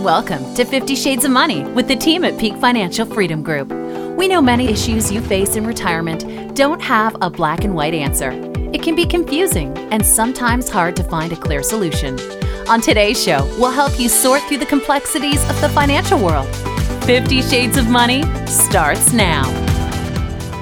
Welcome to 50 Shades of Money with the team at Peak Financial Freedom Group. We know many issues you face in retirement don't have a black and white answer. It can be confusing and sometimes hard to find a clear solution. On today's show, we'll help you sort through the complexities of the financial world. 50 Shades of Money starts now.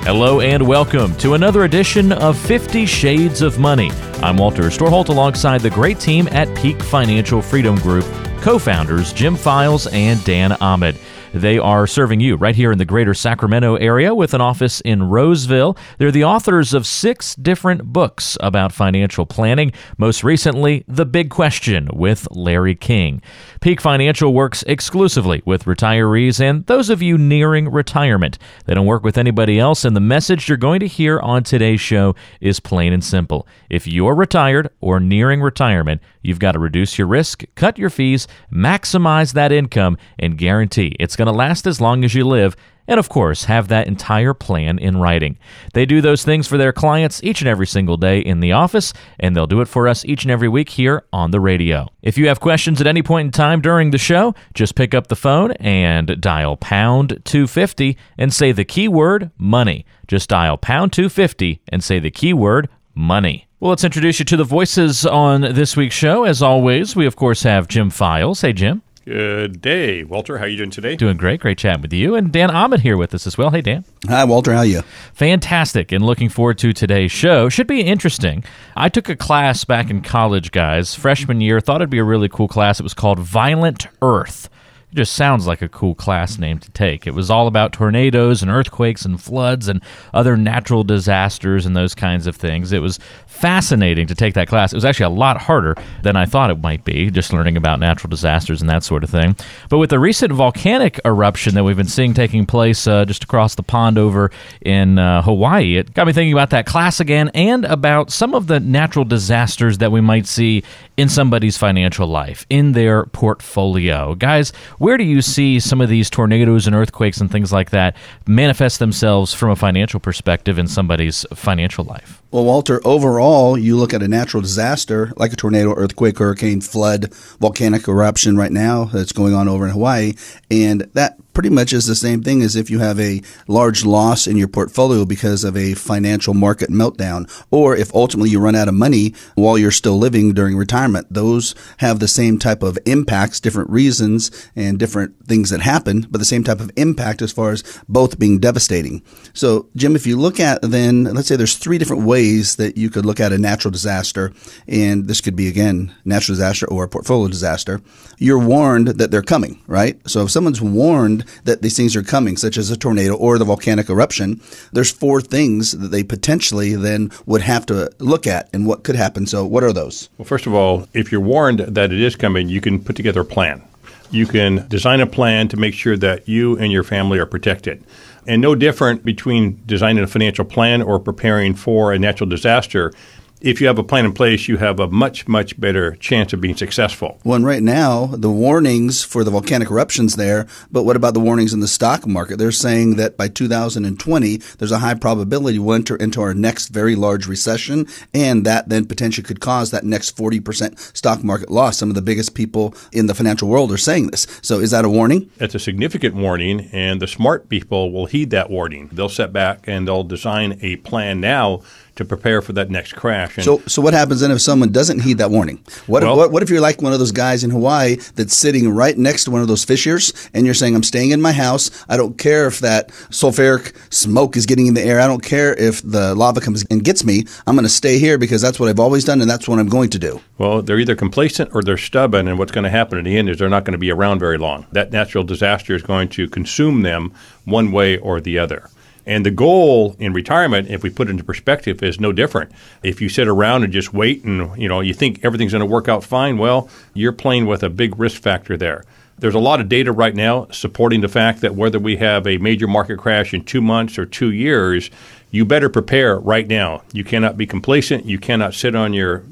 Hello and welcome to another edition of 50 Shades of Money. I'm Walter Storholt alongside the great team at Peak Financial Freedom Group co founders Jim Files and Dan Ahmed. They are serving you right here in the greater Sacramento area with an office in Roseville. They're the authors of six different books about financial planning, most recently, The Big Question with Larry King. Peak Financial works exclusively with retirees and those of you nearing retirement. They don't work with anybody else, and the message you're going to hear on today's show is plain and simple. If you're retired or nearing retirement, you've got to reduce your risk, cut your fees, maximize that income, and guarantee it's going going to last as long as you live, and of course, have that entire plan in writing. They do those things for their clients each and every single day in the office, and they'll do it for us each and every week here on the radio. If you have questions at any point in time during the show, just pick up the phone and dial pound 250 and say the keyword money. Just dial pound 250 and say the keyword money. Well, let's introduce you to the voices on this week's show. As always, we of course have Jim Files. Hey, Jim. Good day, Walter. How are you doing today? Doing great. Great chatting with you. And Dan Ahmed here with us as well. Hey, Dan. Hi, Walter. How are you? Fantastic. And looking forward to today's show. Should be interesting. I took a class back in college, guys, freshman year. Thought it'd be a really cool class. It was called Violent Earth. Just sounds like a cool class name to take. It was all about tornadoes and earthquakes and floods and other natural disasters and those kinds of things. It was fascinating to take that class. It was actually a lot harder than I thought it might be, just learning about natural disasters and that sort of thing. But with the recent volcanic eruption that we've been seeing taking place uh, just across the pond over in uh, Hawaii, it got me thinking about that class again and about some of the natural disasters that we might see in somebody's financial life, in their portfolio. Guys, where do you see some of these tornadoes and earthquakes and things like that manifest themselves from a financial perspective in somebody's financial life? Well, Walter, overall, you look at a natural disaster like a tornado, earthquake, hurricane, flood, volcanic eruption right now that's going on over in Hawaii, and that pretty much is the same thing as if you have a large loss in your portfolio because of a financial market meltdown, or if ultimately you run out of money while you're still living during retirement. Those have the same type of impacts, different reasons and different things that happen, but the same type of impact as far as both being devastating. So, Jim, if you look at then, let's say there's three different ways that you could look at a natural disaster, and this could be again natural disaster or a portfolio disaster. You're warned that they're coming, right? So if someone's warned that these things are coming, such as a tornado or the volcanic eruption, there's four things that they potentially then would have to look at and what could happen. So, what are those? Well, first of all, if you're warned that it is coming, you can put together a plan. You can design a plan to make sure that you and your family are protected. And no different between designing a financial plan or preparing for a natural disaster if you have a plan in place, you have a much, much better chance of being successful. Well, right now, the warnings for the volcanic eruptions there, but what about the warnings in the stock market? They're saying that by 2020, there's a high probability we'll enter into our next very large recession, and that then potentially could cause that next 40% stock market loss. Some of the biggest people in the financial world are saying this. So is that a warning? It's a significant warning, and the smart people will heed that warning. They'll set back and they'll design a plan now to prepare for that next crash. And so, so what happens then if someone doesn't heed that warning? What, well, what, what, if you're like one of those guys in Hawaii that's sitting right next to one of those fissures and you're saying, I'm staying in my house. I don't care if that sulfuric smoke is getting in the air. I don't care if the lava comes and gets me. I'm going to stay here because that's what I've always done and that's what I'm going to do. Well, they're either complacent or they're stubborn. And what's going to happen in the end is they're not going to be around very long. That natural disaster is going to consume them one way or the other. And the goal in retirement, if we put it into perspective, is no different. If you sit around and just wait and you know you think everything's going to work out fine, well, you're playing with a big risk factor there. There's a lot of data right now supporting the fact that whether we have a major market crash in two months or two years, you better prepare right now. You cannot be complacent. You cannot sit on your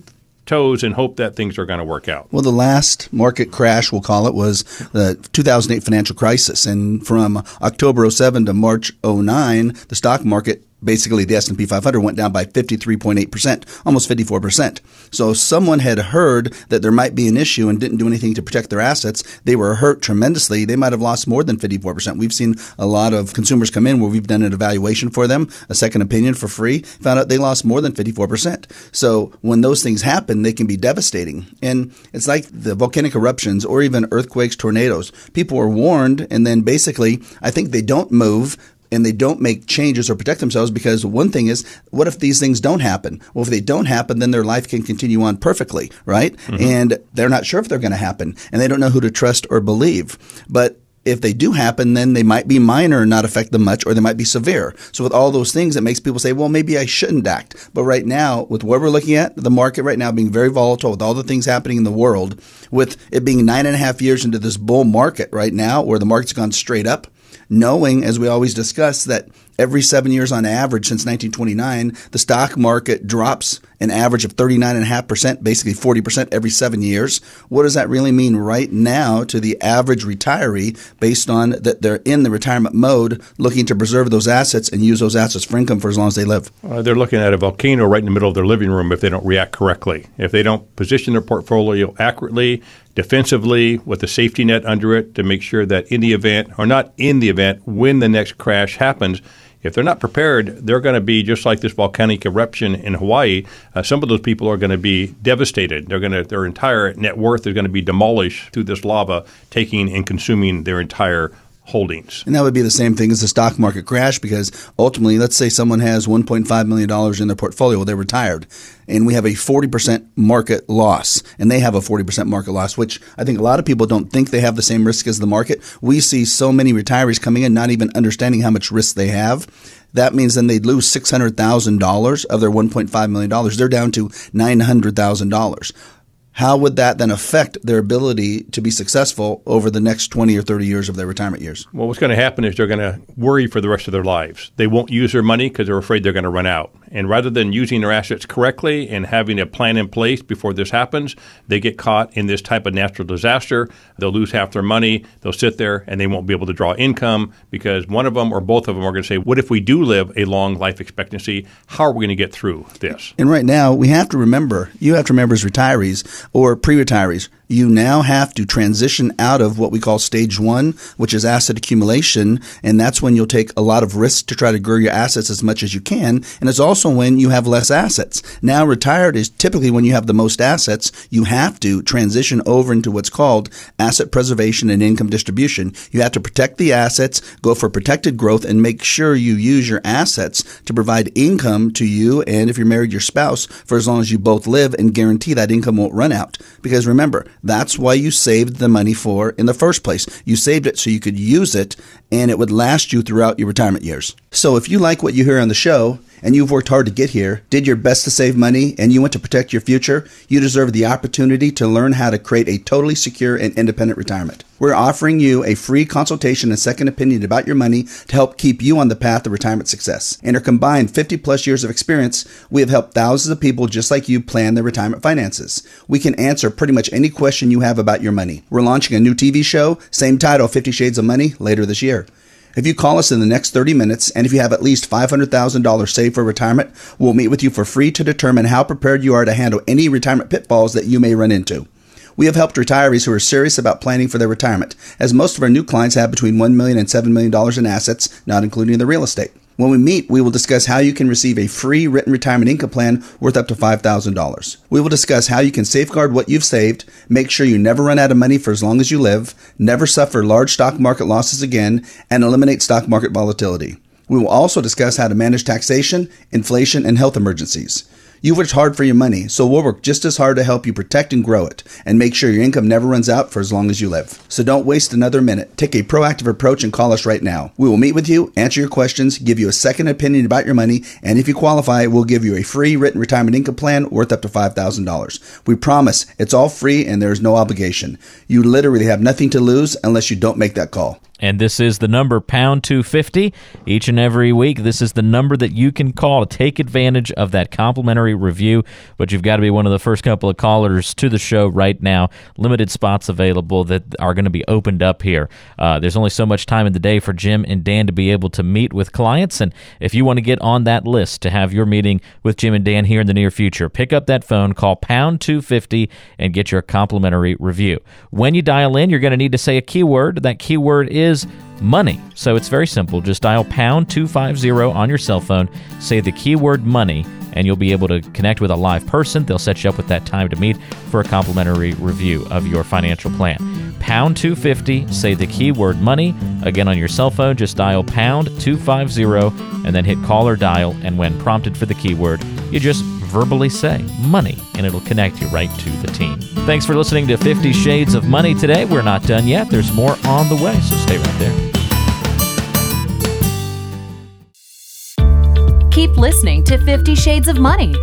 toes and hope that things are going to work out. Well, the last market crash, we'll call it, was the 2008 financial crisis. And from October 07 to March 09, the stock market basically the S&P 500 went down by 53.8%, almost 54%. So someone had heard that there might be an issue and didn't do anything to protect their assets, they were hurt tremendously. They might have lost more than 54%. We've seen a lot of consumers come in where we've done an evaluation for them, a second opinion for free, found out they lost more than 54%. So when those things happen, they can be devastating. And it's like the volcanic eruptions or even earthquakes, tornadoes. People are warned and then basically I think they don't move and they don't make changes or protect themselves because one thing is, what if these things don't happen? Well, if they don't happen, then their life can continue on perfectly, right? Mm-hmm. And they're not sure if they're going to happen and they don't know who to trust or believe. But if they do happen, then they might be minor and not affect them much, or they might be severe. So with all those things, it makes people say, well, maybe I shouldn't act. But right now, with what we're looking at, the market right now being very volatile, with all the things happening in the world, with it being nine and a half years into this bull market right now, where the market's gone straight up, knowing, as we always discuss, that every seven years on average since 1929, the stock market drops an average of 39.5%, basically 40% every seven years. What does that really mean right now to the average retiree based on that they're in the retirement mode looking to preserve those assets and use those assets for income for as long as they live? Uh, they're looking at a volcano right in the middle of their living room if they don't react correctly. If they don't position their portfolio accurately, defensively with a safety net under it to make sure that in the event, or not in the event, when the next crash happens, if they're not prepared, they're going to be just like this volcanic eruption in Hawaii. Uh, some of those people are going to be devastated. They're going to their entire net worth is going to be demolished through this lava, taking and consuming their entire holdings. And that would be the same thing as the stock market crash because ultimately, let's say someone has $1.5 million in their portfolio, they're retired, and we have a 40% market loss, and they have a 40% market loss, which I think a lot of people don't think they have the same risk as the market. We see so many retirees coming in not even understanding how much risk they have. That means then they'd lose $600,000 of their $1.5 million. They're down to $900,000 how would that then affect their ability to be successful over the next 20 or 30 years of their retirement years? Well, what's going to happen is they're going to worry for the rest of their lives. They won't use their money because they're afraid they're going to run out. And rather than using their assets correctly and having a plan in place before this happens, they get caught in this type of natural disaster. They'll lose half their money. They'll sit there and they won't be able to draw income because one of them or both of them are going to say, What if we do live a long life expectancy? How are we going to get through this? And right now, we have to remember, you have to remember as retirees or pre retirees, you now have to transition out of what we call stage one, which is asset accumulation. And that's when you'll take a lot of risk to try to grow your assets as much as you can. And it's also when you have less assets. Now, retired is typically when you have the most assets. You have to transition over into what's called asset preservation and income distribution. You have to protect the assets, go for protected growth, and make sure you use your assets to provide income to you and if you're married, your spouse for as long as you both live and guarantee that income won't run out. Because remember, that's why you saved the money for in the first place. You saved it so you could use it and it would last you throughout your retirement years. So if you like what you hear on the show, and you've worked hard to get here, did your best to save money, and you want to protect your future, you deserve the opportunity to learn how to create a totally secure and independent retirement. We're offering you a free consultation and second opinion about your money to help keep you on the path of retirement success. In our combined 50 plus years of experience, we have helped thousands of people just like you plan their retirement finances. We can answer pretty much any question you have about your money. We're launching a new TV show, same title, 50 Shades of Money, later this year. If you call us in the next 30 minutes and if you have at least $500,000 saved for retirement, we'll meet with you for free to determine how prepared you are to handle any retirement pitfalls that you may run into. We have helped retirees who are serious about planning for their retirement, as most of our new clients have between $1 million and $7 million in assets, not including the real estate. When we meet, we will discuss how you can receive a free written retirement income plan worth up to $5,000. We will discuss how you can safeguard what you've saved, make sure you never run out of money for as long as you live, never suffer large stock market losses again, and eliminate stock market volatility. We will also discuss how to manage taxation, inflation, and health emergencies. You've worked hard for your money, so we'll work just as hard to help you protect and grow it and make sure your income never runs out for as long as you live. So don't waste another minute. Take a proactive approach and call us right now. We will meet with you, answer your questions, give you a second opinion about your money, and if you qualify, we'll give you a free written retirement income plan worth up to $5,000. We promise it's all free and there is no obligation. You literally have nothing to lose unless you don't make that call. And this is the number pound 250 each and every week. This is the number that you can call to take advantage of that complimentary review. But you've got to be one of the first couple of callers to the show right now. Limited spots available that are going to be opened up here. Uh, there's only so much time in the day for Jim and Dan to be able to meet with clients. And if you want to get on that list to have your meeting with Jim and Dan here in the near future, pick up that phone, call pound 250, and get your complimentary review. When you dial in, you're going to need to say a keyword. That keyword is is money. So it's very simple. Just dial pound 250 on your cell phone, say the keyword money, and you'll be able to connect with a live person. They'll set you up with that time to meet for a complimentary review of your financial plan. Pound 250, say the keyword money. Again, on your cell phone, just dial pound 250 and then hit call or dial. And when prompted for the keyword, you just verbally say money and it'll connect you right to the team. Thanks for listening to 50 Shades of Money today. We're not done yet, there's more on the way, so stay right there. Keep listening to 50 Shades of Money.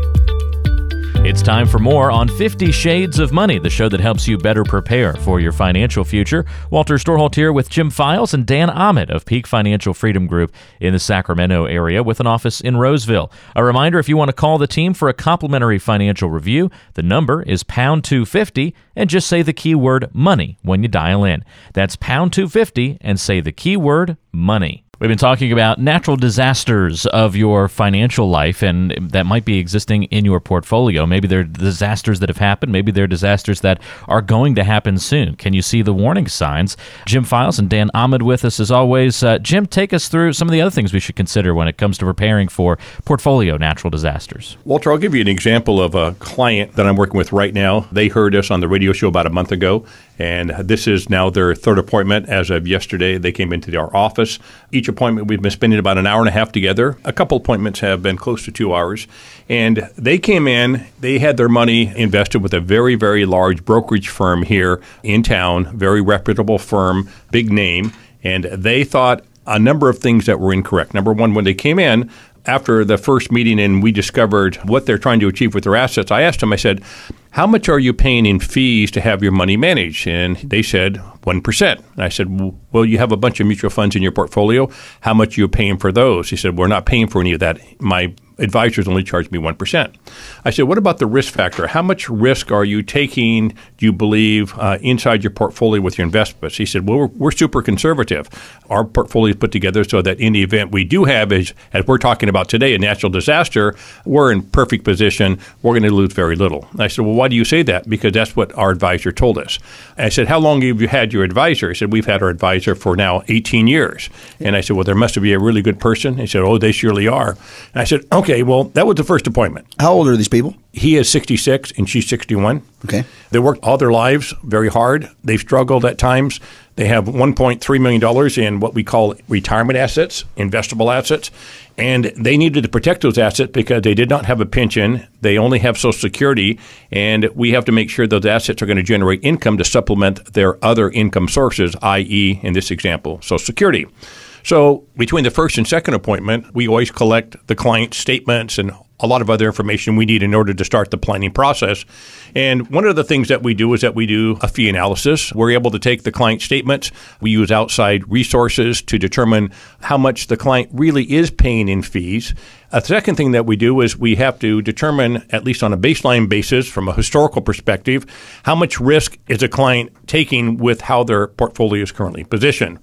It's time for more on 50 Shades of Money, the show that helps you better prepare for your financial future. Walter Storholt here with Jim Files and Dan Ahmed of Peak Financial Freedom Group in the Sacramento area with an office in Roseville. A reminder if you want to call the team for a complimentary financial review, the number is pound 250 and just say the keyword money when you dial in. That's pound 250 and say the keyword money. We've been talking about natural disasters of your financial life, and that might be existing in your portfolio. Maybe they're disasters that have happened. Maybe they're disasters that are going to happen soon. Can you see the warning signs? Jim Files and Dan Ahmed with us as always. Uh, Jim, take us through some of the other things we should consider when it comes to preparing for portfolio natural disasters. Walter, I'll give you an example of a client that I'm working with right now. They heard us on the radio show about a month ago, and this is now their third appointment as of yesterday. They came into our office. Each appointment, we've been spending about an hour and a half together. A couple appointments have been close to two hours. And they came in, they had their money invested with a very, very large brokerage firm here in town, very reputable firm, big name. And they thought a number of things that were incorrect. Number one, when they came in, after the first meeting and we discovered what they're trying to achieve with their assets, I asked them, I said, how much are you paying in fees to have your money managed? And they said 1%. And I said, well, you have a bunch of mutual funds in your portfolio. How much are you paying for those? He said, we're not paying for any of that. My advisors only charge me 1%. I said, what about the risk factor? How much risk are you taking, do you believe, uh, inside your portfolio with your investments? He said, well, we're, we're, super conservative. Our portfolio is put together so that in the event we do have, as, as we're talking about today, a natural disaster, we're in perfect position. We're going to lose very little. And I said, well, why do you say that? Because that's what our advisor told us. And I said, how long have you had your advisor? He said, we've had our advisor for now 18 years. And I said, well, there must be a really good person. He said, oh, they surely are. And I said, okay Okay, well, that was the first appointment. How old are these people? He is 66 and she's 61. Okay. They worked all their lives very hard. They've struggled at times. They have $1.3 million in what we call retirement assets, investable assets, and they needed to protect those assets because they did not have a pension. They only have Social Security, and we have to make sure those assets are going to generate income to supplement their other income sources, i.e., in this example, Social Security. So between the first and second appointment, we always collect the client statements and a lot of other information we need in order to start the planning process. And one of the things that we do is that we do a fee analysis. We're able to take the client statements. We use outside resources to determine how much the client really is paying in fees. A second thing that we do is we have to determine, at least on a baseline basis, from a historical perspective, how much risk is a client taking with how their portfolio is currently positioned.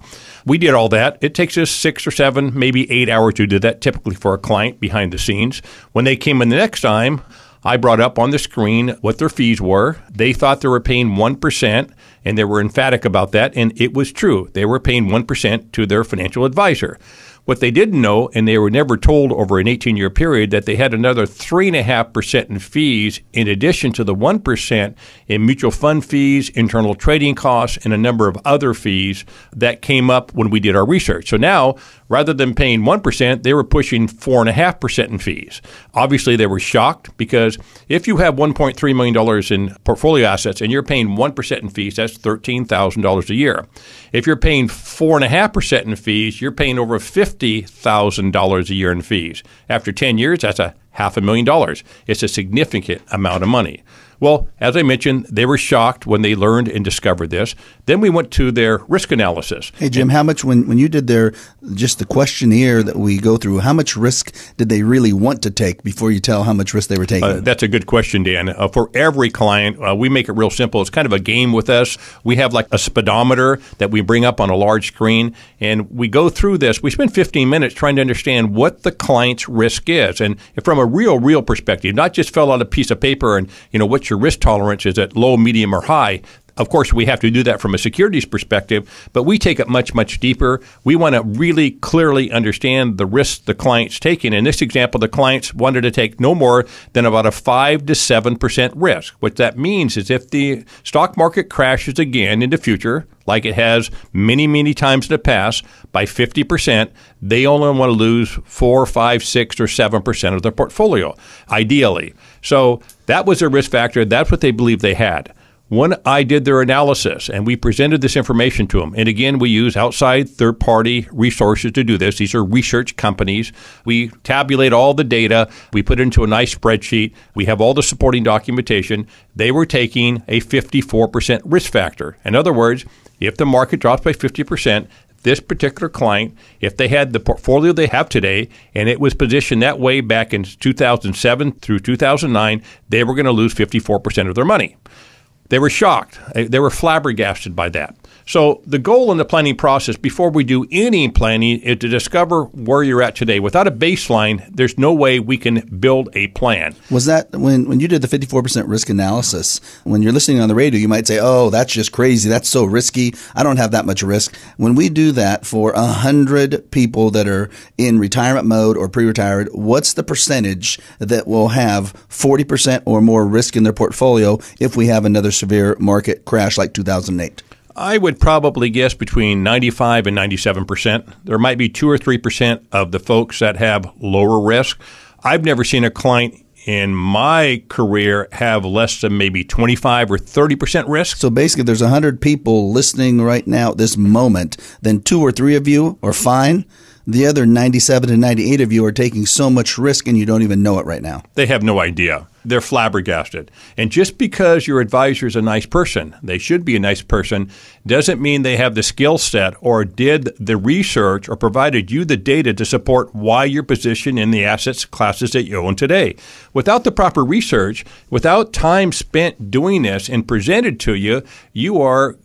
We did all that. It takes us six or seven, maybe eight hours to do that, typically for a client behind the scenes. When they came in the next time, I brought up on the screen what their fees were. They thought they were paying 1%, and they were emphatic about that, and it was true. They were paying 1% to their financial advisor. What they didn't know, and they were never told over an 18 year period, that they had another 3.5% in fees in addition to the 1% in mutual fund fees, internal trading costs, and a number of other fees that came up when we did our research. So now, rather than paying 1%, they were pushing 4.5% in fees. Obviously, they were shocked because if you have $1.3 million in portfolio assets and you're paying 1% in fees, that's $13,000 a year. If you're paying 4.5% in fees, you're paying over 50 $50,000 a year in fees. After 10 years, that's a half a million dollars. It's a significant amount of money. Well, as I mentioned, they were shocked when they learned and discovered this. Then we went to their risk analysis. Hey Jim, how much when when you did their just the questionnaire that we go through, how much risk did they really want to take before you tell how much risk they were taking? Uh, that's a good question, Dan. Uh, for every client, uh, we make it real simple. It's kind of a game with us. We have like a speedometer that we bring up on a large screen, and we go through this. We spend 15 minutes trying to understand what the client's risk is, and from a real, real perspective, not just fill out a piece of paper and you know what your risk tolerance is at low, medium, or high. Of course, we have to do that from a securities perspective, but we take it much, much deeper. We want to really clearly understand the risks the client's taking. In this example, the clients wanted to take no more than about a 5 to 7% risk. What that means is if the stock market crashes again in the future, like it has many, many times in the past, by 50%, they only want to lose 4, 5, 6, or 7% of their portfolio, ideally. So that was a risk factor. That's what they believed they had when I did their analysis and we presented this information to them, and again, we use outside third party resources to do this. These are research companies. We tabulate all the data, we put it into a nice spreadsheet, we have all the supporting documentation. They were taking a 54% risk factor. In other words, if the market drops by 50%, this particular client, if they had the portfolio they have today and it was positioned that way back in 2007 through 2009, they were going to lose 54% of their money. They were shocked. They were flabbergasted by that. So, the goal in the planning process before we do any planning is to discover where you're at today. Without a baseline, there's no way we can build a plan. Was that when, when you did the 54% risk analysis? When you're listening on the radio, you might say, oh, that's just crazy. That's so risky. I don't have that much risk. When we do that for 100 people that are in retirement mode or pre retired, what's the percentage that will have 40% or more risk in their portfolio if we have another severe market crash like 2008? I would probably guess between 95 and 97 percent. There might be two or three percent of the folks that have lower risk. I've never seen a client in my career have less than maybe 25 or 30 percent risk. So basically, there's 100 people listening right now at this moment. Then two or three of you are fine. The other 97 to 98 of you are taking so much risk and you don't even know it right now. They have no idea. They're flabbergasted. And just because your advisor is a nice person, they should be a nice person, doesn't mean they have the skill set or did the research or provided you the data to support why you're positioned in the assets classes that you own today. Without the proper research, without time spent doing this and presented to you, you are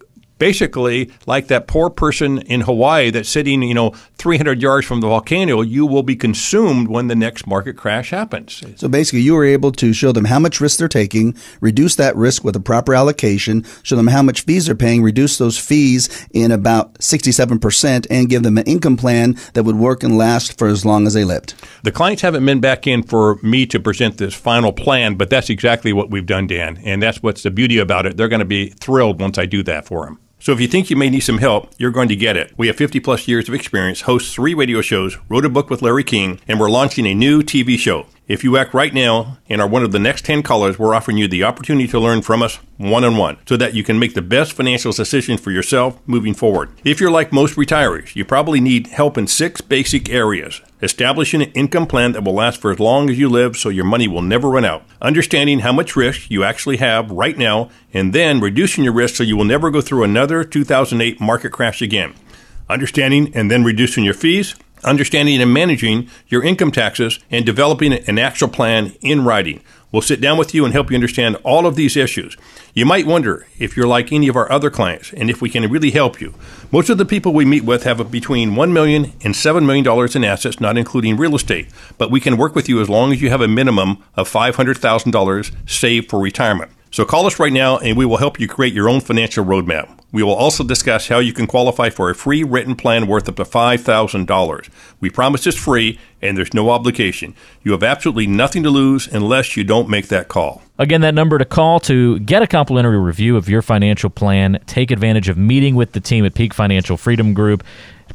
basically like that poor person in Hawaii that's sitting, you know, 300 yards from the volcano, you will be consumed when the next market crash happens. So basically, you were able to show them how much risk they're taking, reduce that risk with a proper allocation, show them how much fees they're paying, reduce those fees in about 67%, and give them an income plan that would work and last for as long as they lived. The clients haven't been back in for me to present this final plan, but that's exactly what we've done, Dan. And that's what's the beauty about it. They're going to be thrilled once I do that for them. So if you think you may need some help, you're going to get it. We have 50 plus years of experience, host three radio shows, wrote a book with Larry King, and we're launching a new TV show. If you act right now and are one of the next 10 callers, we're offering you the opportunity to learn from us one on one so that you can make the best financial decisions for yourself moving forward. If you're like most retirees, you probably need help in six basic areas. Establishing an income plan that will last for as long as you live so your money will never run out. Understanding how much risk you actually have right now and then reducing your risk so you will never go through another 2008 market crash again. Understanding and then reducing your fees understanding and managing your income taxes, and developing an actual plan in writing. We'll sit down with you and help you understand all of these issues. You might wonder if you're like any of our other clients and if we can really help you. Most of the people we meet with have between $1 million and $7 million in assets, not including real estate, but we can work with you as long as you have a minimum of $500,000 saved for retirement. So call us right now and we will help you create your own financial roadmap. We will also discuss how you can qualify for a free written plan worth up to $5,000. We promise it's free and there's no obligation. You have absolutely nothing to lose unless you don't make that call. Again, that number to call to get a complimentary review of your financial plan, take advantage of meeting with the team at Peak Financial Freedom Group.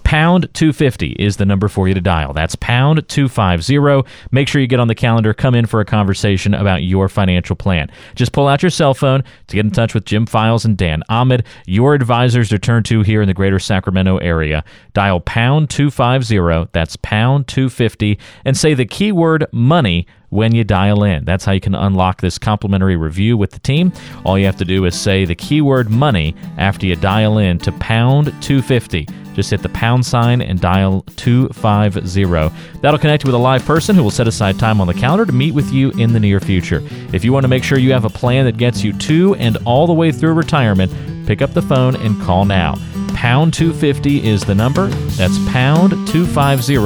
Pound 250 is the number for you to dial. That's pound 250. Make sure you get on the calendar, come in for a conversation about your financial plan. Just pull out your cell phone to get in touch with Jim Files and Dan Ahmed, your advisors to turn to here in the greater Sacramento area. Dial pound 250, that's pound 250, and say the keyword money when you dial in. That's how you can unlock this complimentary review with the team. All you have to do is say the keyword money after you dial in to pound 250. Just hit the pound sign and dial 250. That'll connect you with a live person who will set aside time on the calendar to meet with you in the near future. If you want to make sure you have a plan that gets you to and all the way through retirement, pick up the phone and call now. Pound 250 is the number. That's pound 250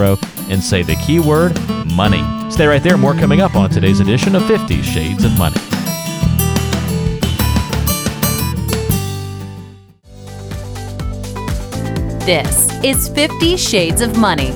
and say the keyword money. Stay right there. More coming up on today's edition of 50 Shades of Money. This is 50 Shades of Money.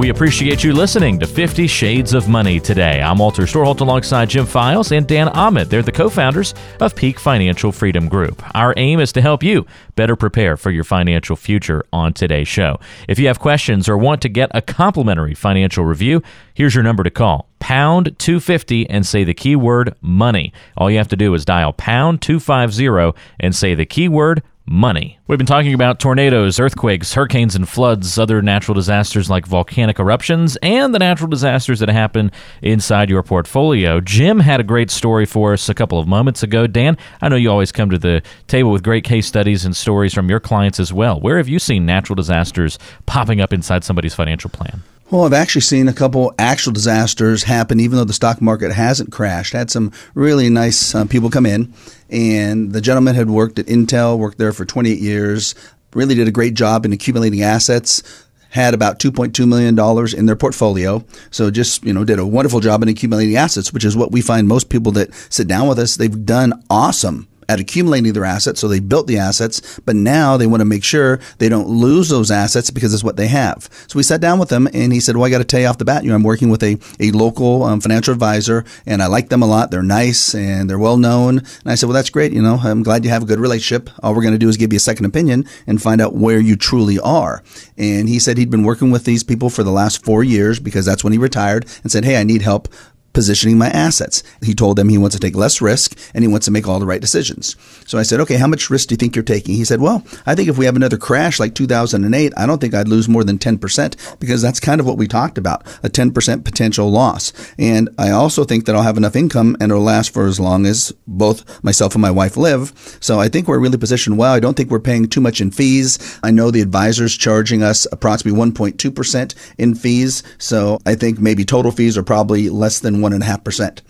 We appreciate you listening to 50 Shades of Money today. I'm Walter Storholt alongside Jim Files and Dan Ahmed. They're the co founders of Peak Financial Freedom Group. Our aim is to help you better prepare for your financial future on today's show. If you have questions or want to get a complimentary financial review, here's your number to call pound 250 and say the keyword money. All you have to do is dial pound 250 and say the keyword money. We've been talking about tornadoes, earthquakes, hurricanes, and floods, other natural disasters like volcanic eruptions, and the natural disasters that happen inside your portfolio. Jim had a great story for us a couple of moments ago. Dan, I know you always come to the table with great case studies and stories from your clients as well. Where have you seen natural disasters popping up inside somebody's financial plan? Well, I've actually seen a couple actual disasters happen, even though the stock market hasn't crashed. Had some really nice uh, people come in, and the gentleman had worked at Intel, worked there for 28 years, really did a great job in accumulating assets. Had about 2.2 million dollars in their portfolio, so just you know did a wonderful job in accumulating assets, which is what we find most people that sit down with us. They've done awesome at accumulating their assets. So they built the assets, but now they want to make sure they don't lose those assets because it's what they have. So we sat down with him and he said, Well, I got to tell you off the bat, you know, I'm working with a, a local um, financial advisor and I like them a lot. They're nice and they're well known. And I said, Well, that's great. You know, I'm glad you have a good relationship. All we're going to do is give you a second opinion and find out where you truly are. And he said he'd been working with these people for the last four years because that's when he retired and said, Hey, I need help positioning my assets. He told them he wants to take less risk and he wants to make all the right decisions. So I said, okay, how much risk do you think you're taking? He said, well, I think if we have another crash like 2008, I don't think I'd lose more than 10% because that's kind of what we talked about, a 10% potential loss. And I also think that I'll have enough income and it'll last for as long as both myself and my wife live. So I think we're really positioned well. I don't think we're paying too much in fees. I know the advisor's charging us approximately 1.2% in fees. So I think maybe total fees are probably less than 1.5%.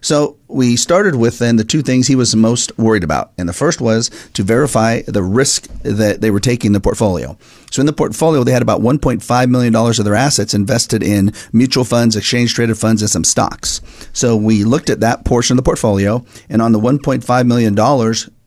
So we started with then the two things he was most worried about. And the first was to verify the risk that they were taking in the portfolio. So in the portfolio, they had about $1.5 million of their assets invested in mutual funds, exchange traded funds, and some stocks. So we looked at that portion of the portfolio, and on the $1.5 million,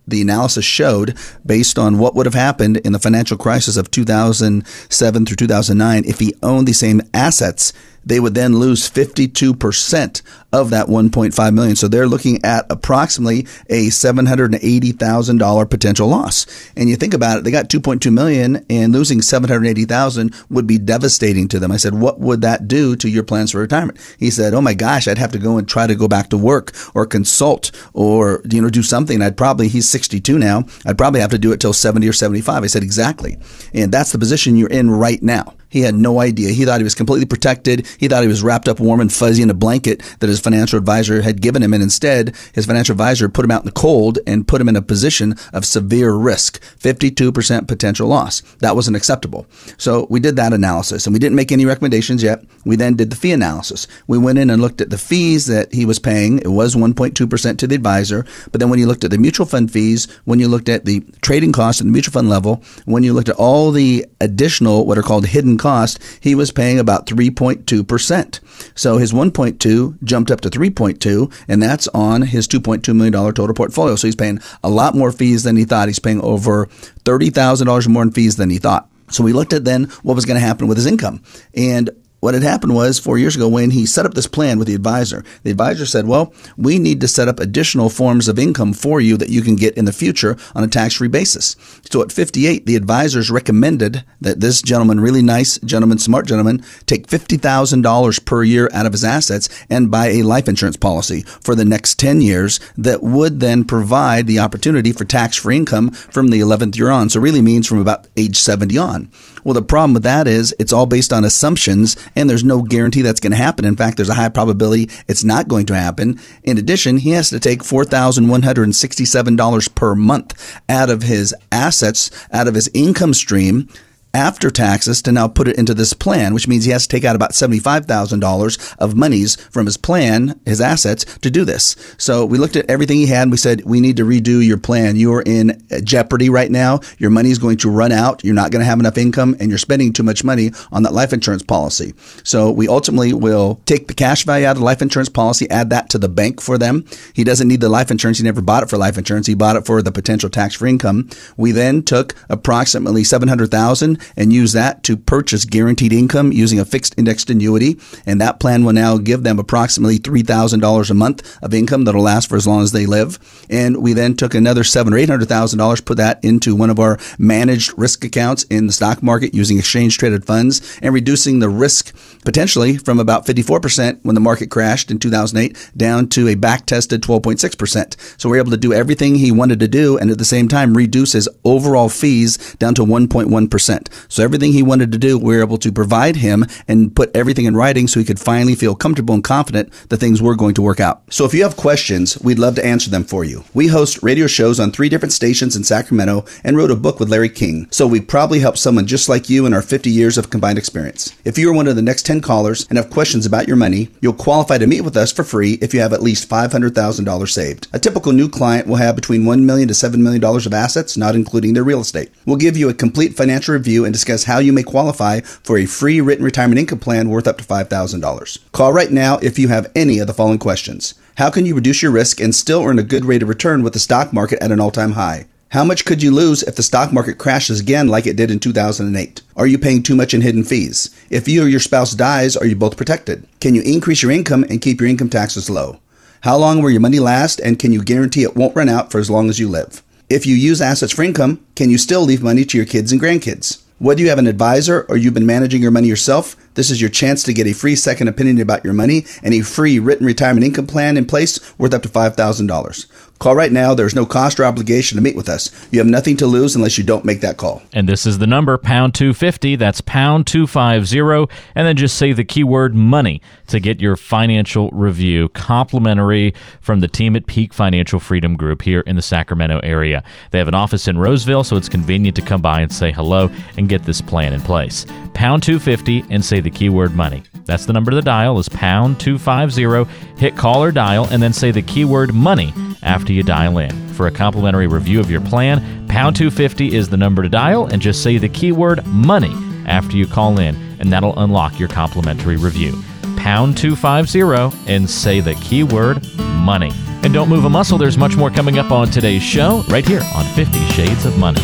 the analysis showed, based on what would have happened in the financial crisis of 2007 through 2009, if he owned the same assets they would then lose 52% of that 1.5 million. So they're looking at approximately a $780,000 potential loss. And you think about it, they got 2.2 million and losing 780,000 would be devastating to them. I said, "What would that do to your plans for retirement?" He said, "Oh my gosh, I'd have to go and try to go back to work or consult or you know do something. I'd probably he's 62 now. I'd probably have to do it till 70 or 75." I said, "Exactly." And that's the position you're in right now. He had no idea. He thought he was completely protected. He thought he was wrapped up warm and fuzzy in a blanket that his financial advisor had given him. And instead, his financial advisor put him out in the cold and put him in a position of severe risk 52% potential loss. That wasn't acceptable. So we did that analysis and we didn't make any recommendations yet. We then did the fee analysis. We went in and looked at the fees that he was paying. It was 1.2% to the advisor. But then when you looked at the mutual fund fees, when you looked at the trading costs at the mutual fund level, when you looked at all the additional, what are called hidden cost, he was paying about 3.2%. So his 1.2 jumped up to 3.2, and that's on his $2.2 million total portfolio. So he's paying a lot more fees than he thought. He's paying over $30,000 more in fees than he thought. So we looked at then what was going to happen with his income. And what had happened was four years ago when he set up this plan with the advisor, the advisor said, Well, we need to set up additional forms of income for you that you can get in the future on a tax free basis. So at 58, the advisors recommended that this gentleman, really nice gentleman, smart gentleman, take $50,000 per year out of his assets and buy a life insurance policy for the next 10 years that would then provide the opportunity for tax free income from the 11th year on. So really means from about age 70 on. Well, the problem with that is it's all based on assumptions and there's no guarantee that's going to happen. In fact, there's a high probability it's not going to happen. In addition, he has to take $4,167 per month out of his assets, out of his income stream after taxes to now put it into this plan, which means he has to take out about $75,000 of monies from his plan, his assets, to do this. So we looked at everything he had and we said, we need to redo your plan. You are in jeopardy right now. Your money is going to run out. You're not going to have enough income and you're spending too much money on that life insurance policy. So we ultimately will take the cash value out of the life insurance policy, add that to the bank for them. He doesn't need the life insurance. He never bought it for life insurance. He bought it for the potential tax free income. We then took approximately 700,000 and use that to purchase guaranteed income using a fixed indexed annuity. And that plan will now give them approximately $3,000 a month of income that'll last for as long as they live. And we then took another seven or eight hundred thousand dollars, put that into one of our managed risk accounts in the stock market using exchange traded funds and reducing the risk potentially from about 54% when the market crashed in 2008 down to a back tested 12.6%. So we're able to do everything he wanted to do and at the same time reduce his overall fees down to 1.1%. So everything he wanted to do, we were able to provide him and put everything in writing so he could finally feel comfortable and confident that things were going to work out. So if you have questions, we'd love to answer them for you. We host radio shows on three different stations in Sacramento and wrote a book with Larry King. So we probably help someone just like you in our 50 years of combined experience. If you are one of the next 10 callers and have questions about your money, you'll qualify to meet with us for free if you have at least $500,000 saved. A typical new client will have between 1 million to $7 million of assets, not including their real estate. We'll give you a complete financial review and discuss how you may qualify for a free written retirement income plan worth up to $5,000. Call right now if you have any of the following questions. How can you reduce your risk and still earn a good rate of return with the stock market at an all time high? How much could you lose if the stock market crashes again like it did in 2008? Are you paying too much in hidden fees? If you or your spouse dies, are you both protected? Can you increase your income and keep your income taxes low? How long will your money last and can you guarantee it won't run out for as long as you live? If you use assets for income, can you still leave money to your kids and grandkids? Whether you have an advisor or you've been managing your money yourself, this is your chance to get a free second opinion about your money and a free written retirement income plan in place worth up to $5,000. Call right now. There's no cost or obligation to meet with us. You have nothing to lose unless you don't make that call. And this is the number, pound 250. That's pound 250. And then just say the keyword money to get your financial review complimentary from the team at Peak Financial Freedom Group here in the Sacramento area. They have an office in Roseville, so it's convenient to come by and say hello and get this plan in place. Pound 250 and say the keyword money. That's the number to dial is pound 250. Hit call or dial and then say the keyword money after you dial in. For a complimentary review of your plan, pound 250 is the number to dial and just say the keyword money after you call in and that'll unlock your complimentary review. Pound 250 and say the keyword money. And don't move a muscle, there's much more coming up on today's show right here on 50 Shades of Money.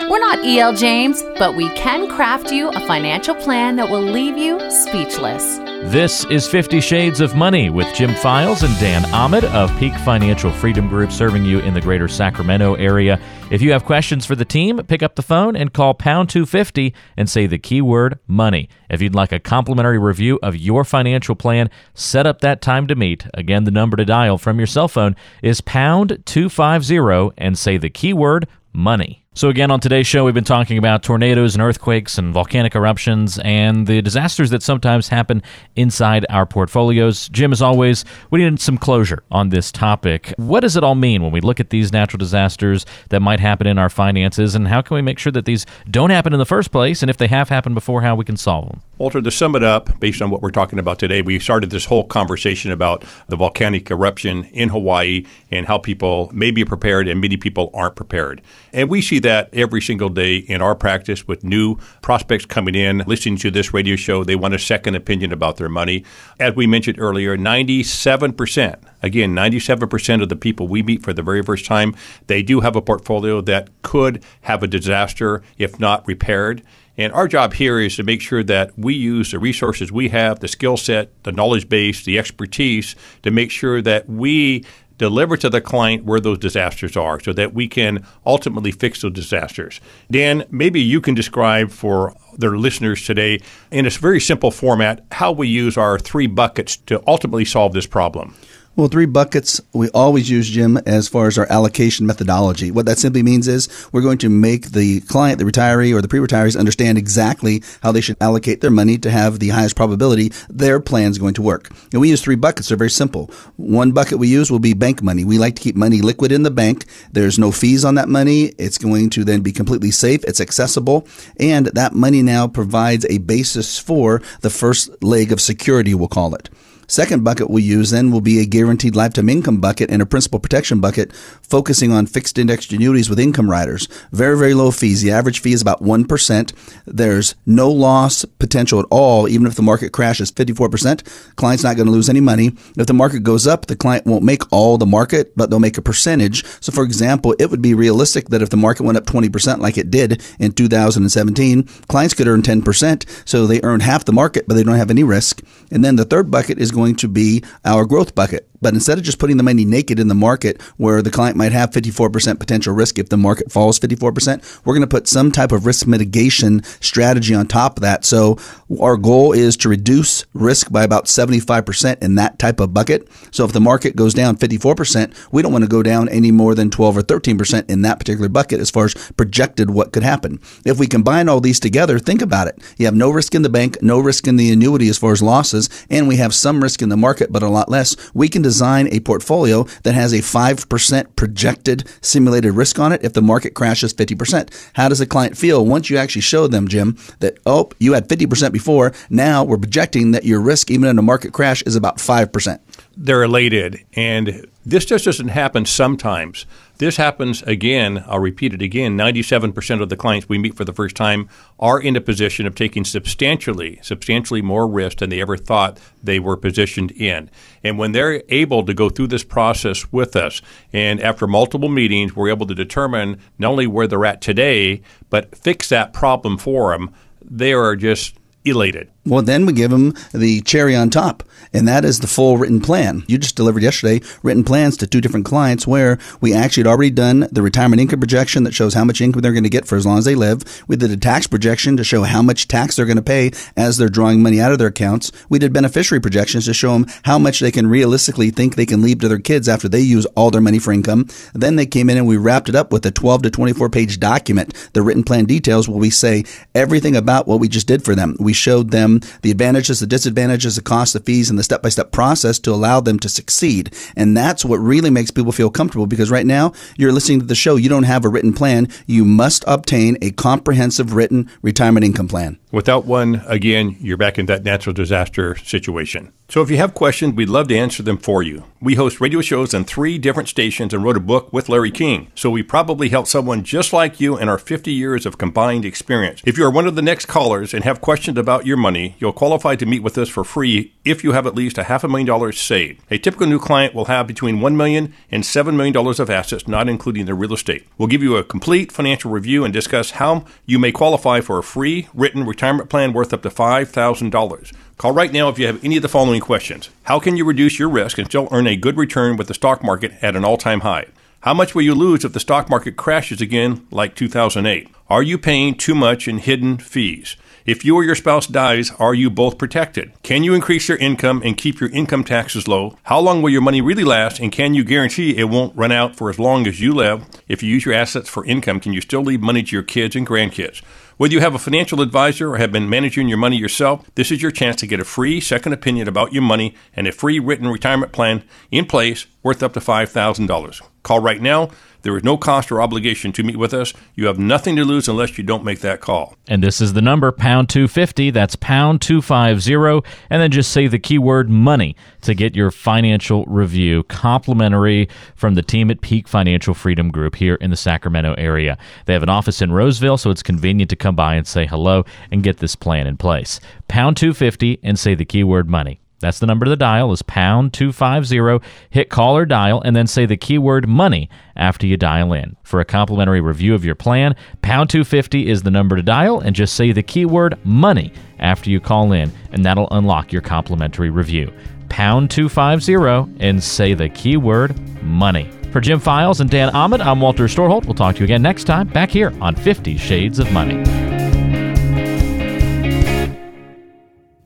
We're not E.L. James, but we can craft you a financial plan that will leave you speechless. This is 50 Shades of Money with Jim Files and Dan Ahmed of Peak Financial Freedom Group, serving you in the greater Sacramento area. If you have questions for the team, pick up the phone and call pound 250 and say the keyword money. If you'd like a complimentary review of your financial plan, set up that time to meet. Again, the number to dial from your cell phone is pound 250 and say the keyword money. So, again, on today's show, we've been talking about tornadoes and earthquakes and volcanic eruptions and the disasters that sometimes happen inside our portfolios. Jim, as always, we need some closure on this topic. What does it all mean when we look at these natural disasters that might happen in our finances, and how can we make sure that these don't happen in the first place? And if they have happened before, how we can solve them? Walter, to sum it up, based on what we're talking about today, we started this whole conversation about the volcanic eruption in Hawaii and how people may be prepared and many people aren't prepared. And we see that every single day in our practice with new prospects coming in, listening to this radio show. They want a second opinion about their money. As we mentioned earlier, 97%, again, 97% of the people we meet for the very first time, they do have a portfolio that could have a disaster if not repaired. And our job here is to make sure that we use the resources we have, the skill set, the knowledge base, the expertise to make sure that we deliver to the client where those disasters are so that we can ultimately fix those disasters. Dan, maybe you can describe for their listeners today in a very simple format how we use our three buckets to ultimately solve this problem. Well, three buckets we always use, Jim, as far as our allocation methodology. What that simply means is we're going to make the client, the retiree, or the pre retirees understand exactly how they should allocate their money to have the highest probability their plan is going to work. And we use three buckets. They're very simple. One bucket we use will be bank money. We like to keep money liquid in the bank. There's no fees on that money. It's going to then be completely safe. It's accessible. And that money now provides a basis for the first leg of security, we'll call it. Second bucket we'll use then will be a guaranteed lifetime income bucket and a principal protection bucket focusing on fixed indexed annuities with income riders. Very, very low fees. The average fee is about 1%. There's no loss potential at all, even if the market crashes 54%. Client's not going to lose any money. If the market goes up, the client won't make all the market, but they'll make a percentage. So, for example, it would be realistic that if the market went up 20% like it did in 2017, clients could earn 10%. So they earn half the market, but they don't have any risk. And then the third bucket is going to be our growth bucket. But instead of just putting the money naked in the market where the client might have 54% potential risk if the market falls 54%, we're going to put some type of risk mitigation strategy on top of that. So our goal is to reduce risk by about 75% in that type of bucket. So if the market goes down 54%, we don't want to go down any more than 12 or 13% in that particular bucket as far as projected what could happen. If we combine all these together, think about it. You have no risk in the bank, no risk in the annuity as far as losses, and we have some risk in the market, but a lot less. We can design a portfolio that has a 5% projected simulated risk on it if the market crashes 50%. How does the client feel once you actually show them, Jim, that, oh, you had 50% before, now we're projecting that your risk, even in a market crash, is about 5%? They're elated. And this just doesn't happen sometimes. This happens again, I'll repeat it again 97% of the clients we meet for the first time are in a position of taking substantially, substantially more risk than they ever thought they were positioned in. And when they're able to go through this process with us, and after multiple meetings, we're able to determine not only where they're at today, but fix that problem for them, they are just elated. Well, then we give them the cherry on top, and that is the full written plan. You just delivered yesterday written plans to two different clients where we actually had already done the retirement income projection that shows how much income they're going to get for as long as they live. We did a tax projection to show how much tax they're going to pay as they're drawing money out of their accounts. We did beneficiary projections to show them how much they can realistically think they can leave to their kids after they use all their money for income. Then they came in and we wrapped it up with a 12 to 24 page document, the written plan details, where we say everything about what we just did for them. We showed them the advantages, the disadvantages, the cost, the fees, and the step by step process to allow them to succeed. And that's what really makes people feel comfortable because right now you're listening to the show, you don't have a written plan. You must obtain a comprehensive written retirement income plan. Without one, again, you're back in that natural disaster situation. So if you have questions, we'd love to answer them for you. We host radio shows on three different stations and wrote a book with Larry King. So we probably helped someone just like you in our 50 years of combined experience. If you are one of the next callers and have questions about your money, you'll qualify to meet with us for free if you have at least a half a million dollars saved. A typical new client will have between $1 million and $7 million of assets, not including their real estate. We'll give you a complete financial review and discuss how you may qualify for a free written retirement plan worth up to $5,000. Call right now if you have any of the following questions. How can you reduce your risk and still earn a good return with the stock market at an all time high? How much will you lose if the stock market crashes again like 2008? Are you paying too much in hidden fees? If you or your spouse dies, are you both protected? Can you increase your income and keep your income taxes low? How long will your money really last? And can you guarantee it won't run out for as long as you live? If you use your assets for income, can you still leave money to your kids and grandkids? Whether you have a financial advisor or have been managing your money yourself, this is your chance to get a free second opinion about your money and a free written retirement plan in place worth up to $5,000. Call right now. There is no cost or obligation to meet with us. You have nothing to lose unless you don't make that call. And this is the number, pound 250. That's pound 250. And then just say the keyword money to get your financial review complimentary from the team at Peak Financial Freedom Group here in the Sacramento area. They have an office in Roseville, so it's convenient to come by and say hello and get this plan in place. Pound 250 and say the keyword money. That's the number to dial is pound 250. Hit call or dial and then say the keyword money after you dial in. For a complimentary review of your plan, pound 250 is the number to dial and just say the keyword money after you call in and that'll unlock your complimentary review. Pound 250 and say the keyword money. For Jim Files and Dan Ahmed, I'm Walter Storholt. We'll talk to you again next time back here on 50 Shades of Money.